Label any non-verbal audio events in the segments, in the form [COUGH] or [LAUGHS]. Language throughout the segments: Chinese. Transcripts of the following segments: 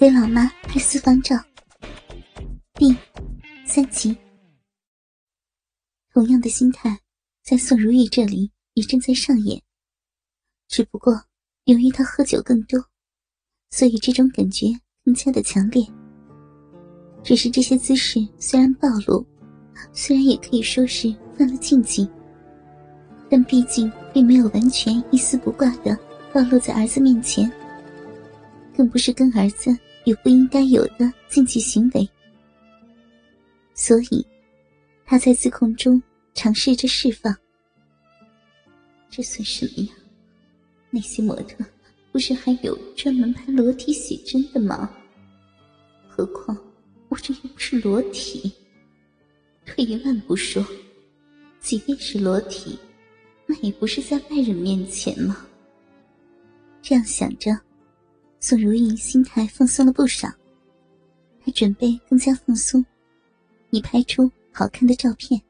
给老妈拍私房照，第三集。同样的心态，在宋如玉这里也正在上演。只不过由于她喝酒更多，所以这种感觉更加的强烈。只是这些姿势虽然暴露，虽然也可以说是犯了禁忌，但毕竟并没有完全一丝不挂的暴露在儿子面前，更不是跟儿子。有不应该有的禁忌行为，所以他在自控中尝试着释放。这算什么呀？那些模特不是还有专门拍裸体写真的吗？何况我这又不是裸体。退一万步说，即便是裸体，那也不是在外人面前吗？这样想着。宋如意心态放松了不少，她准备更加放松，以拍出好看的照片。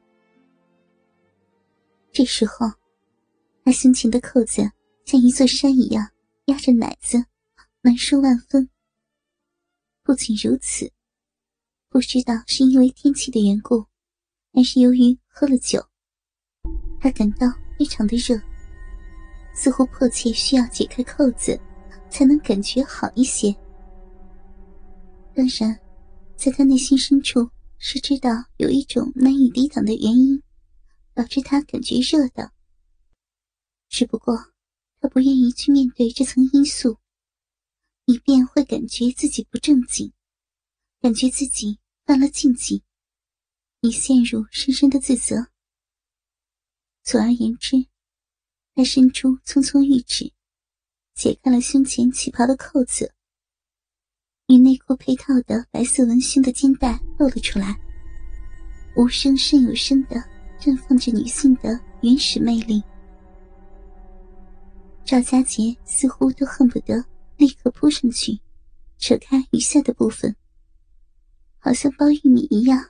这时候，她胸前的扣子像一座山一样压着奶子，难受万分。不仅如此，不知道是因为天气的缘故，还是由于喝了酒，她感到非常的热，似乎迫切需要解开扣子。才能感觉好一些。当然，在他内心深处是知道有一种难以抵挡的原因，导致他感觉热的。只不过，他不愿意去面对这层因素，以便会感觉自己不正经，感觉自己犯了禁忌，已陷入深深的自责。总而言之，他伸出匆匆玉指。解开了胸前旗袍的扣子，与内裤配套的白色文胸的肩带露了出来，无声胜有声的绽放着女性的原始魅力。赵佳杰似乎都恨不得立刻扑上去，扯开余下的部分，好像剥玉米一样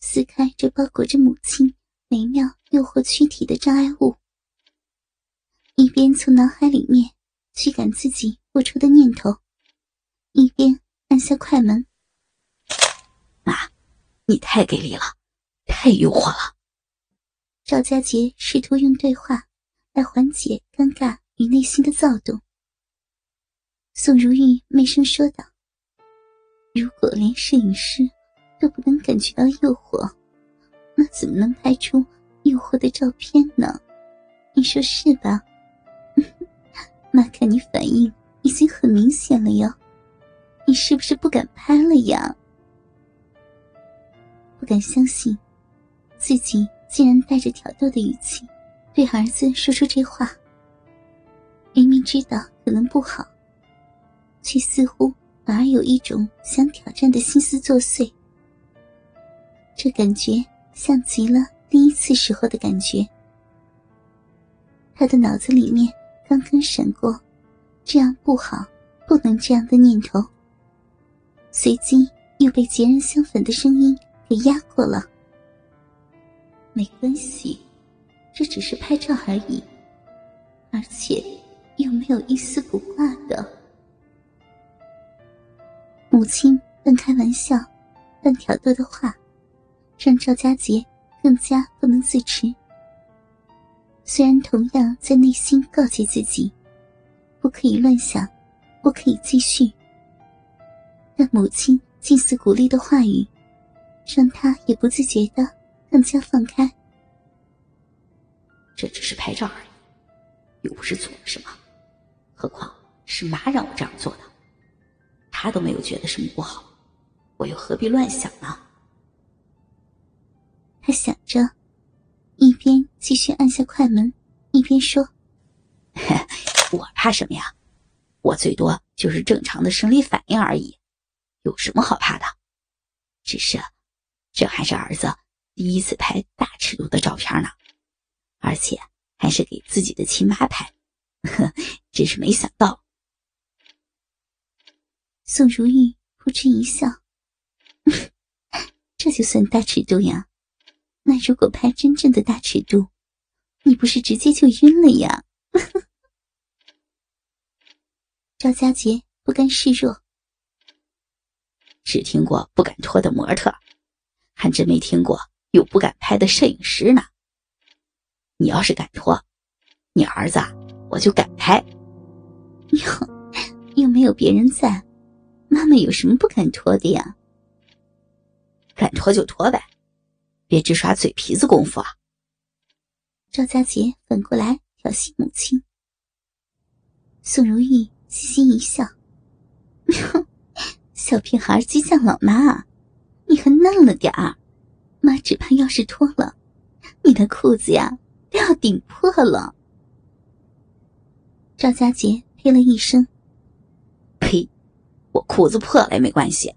撕开这包裹着母亲美妙诱惑躯体的障碍物，一边从脑海里面。驱赶自己播出的念头，一边按下快门。妈，你太给力了，太诱惑了。赵家杰试图用对话来缓解尴尬与内心的躁动。宋如玉媚声说道：“如果连摄影师都不能感觉到诱惑，那怎么能拍出诱惑的照片呢？你说是吧？”妈看你反应已经很明显了哟，你是不是不敢拍了呀？不敢相信，自己竟然带着挑逗的语气对儿子说出这话。明明知道可能不好，却似乎反而有一种想挑战的心思作祟。这感觉像极了第一次时候的感觉。他的脑子里面。刚刚闪过，这样不好，不能这样的念头。随即又被截然相反的声音给压过了。没关系，这只是拍照而已，而且又没有一丝不挂的。母亲半开玩笑、半挑逗的话，让赵佳杰更加不能自持。虽然同样在内心告诫自己，不可以乱想，不可以继续，但母亲近似鼓励的话语，让他也不自觉的更加放开。这只是拍照而已，又不是做了什么，何况是妈让我这样做的，她都没有觉得什么不好，我又何必乱想呢？他想着。一边继续按下快门，一边说：[LAUGHS] “我怕什么呀？我最多就是正常的生理反应而已，有什么好怕的？只是，这还是儿子第一次拍大尺度的照片呢，而且还是给自己的亲妈拍，呵，[LAUGHS] 真是没想到。”宋如玉扑哧一笑：“ [LAUGHS] 这就算大尺度呀？”那如果拍真正的大尺度，你不是直接就晕了呀？[LAUGHS] 赵佳杰不甘示弱，只听过不敢脱的模特，还真没听过有不敢拍的摄影师呢。你要是敢脱，你儿子我就敢拍。哟，又没有别人在，妈妈有什么不敢脱的呀？敢脱就脱呗，别只耍嘴皮子功夫啊！赵佳杰反过来挑衅母亲。宋如玉嘻嘻一笑：“ [LAUGHS] 小屁孩激将老妈，你还嫩了点儿，妈只怕要是脱了，你的裤子呀都要顶破了。”赵佳杰呸了一声：“呸！我裤子破了也没关系，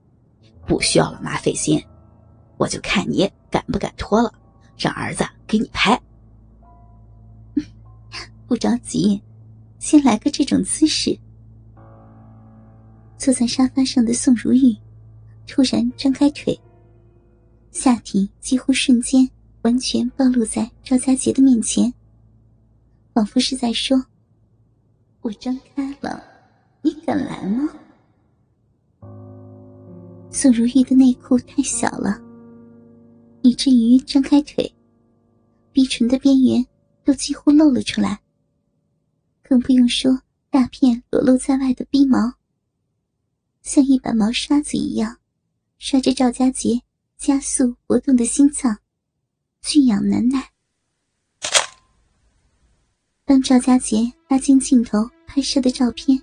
不需要老妈费心，我就看你敢不敢脱了，让儿子给你拍。[LAUGHS] 不着急。”先来个这种姿势。坐在沙发上的宋如玉突然张开腿，下体几乎瞬间完全暴露在赵佳杰的面前，仿佛是在说：“我张开了，你敢来吗？”宋如玉的内裤太小了，以至于张开腿，逼唇的边缘都几乎露了出来。更不用说大片裸露在外的逼毛，像一把毛刷子一样，刷着赵家杰加速搏动的心脏，俊痒难耐。当赵家杰拉近镜头拍摄的照片，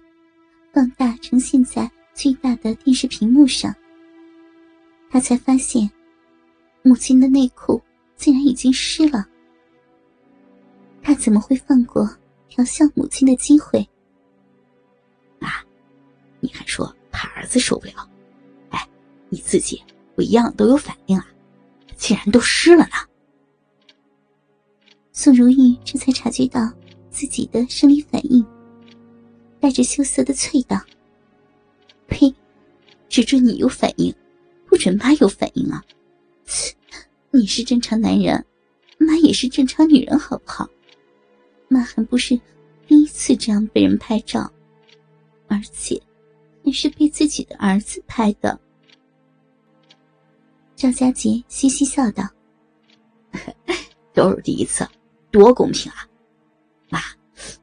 放大呈现在巨大的电视屏幕上，他才发现，母亲的内裤竟然已经湿了。他怎么会放过？调笑母亲的机会，妈！你还说怕儿子受不了？哎，你自己不一样都有反应啊，竟然都湿了呢！宋如玉这才察觉到自己的生理反应，带着羞涩的啐道：“呸！只准你有反应，不准妈有反应啊！你是正常男人，妈也是正常女人，好不好？”妈还不是第一次这样被人拍照，而且还是被自己的儿子拍的。赵佳杰嘻嘻笑道：“ [LAUGHS] 都是第一次，多公平啊！妈，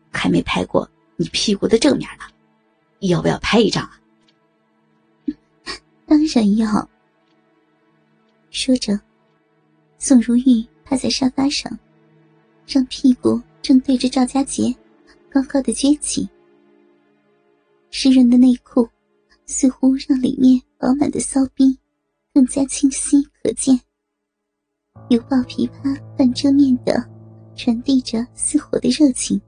还没拍过你屁股的正面呢，要不要拍一张啊？” [LAUGHS] 当然要。说着，宋如玉趴在沙发上，让屁股。正对着赵家杰，高高的撅起。湿润的内裤似乎让里面饱满的骚逼更加清晰可见，犹抱琵琶半遮面的传递着似火的热情。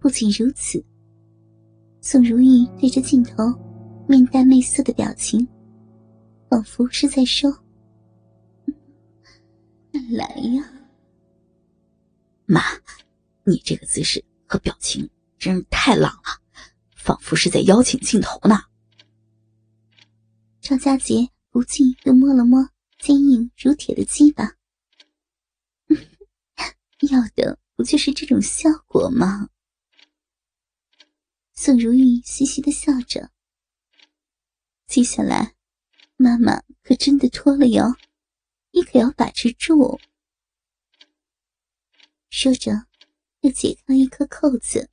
不仅如此，宋如玉对着镜头面带媚色的表情，仿佛是在说：“来呀。”妈，你这个姿势和表情真是太浪了，仿佛是在邀请镜头呢。赵佳杰不禁又摸了摸坚硬如铁的鸡巴，要的不就是这种效果吗？宋如玉嘻嘻的笑着。接下来，妈妈可真的脱了哟，你可要把持住。说着，又解开一颗扣子，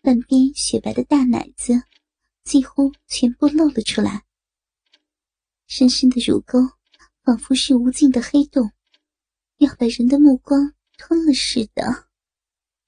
半边雪白的大奶子几乎全部露了出来。深深的乳沟仿佛是无尽的黑洞，要把人的目光吞了似的。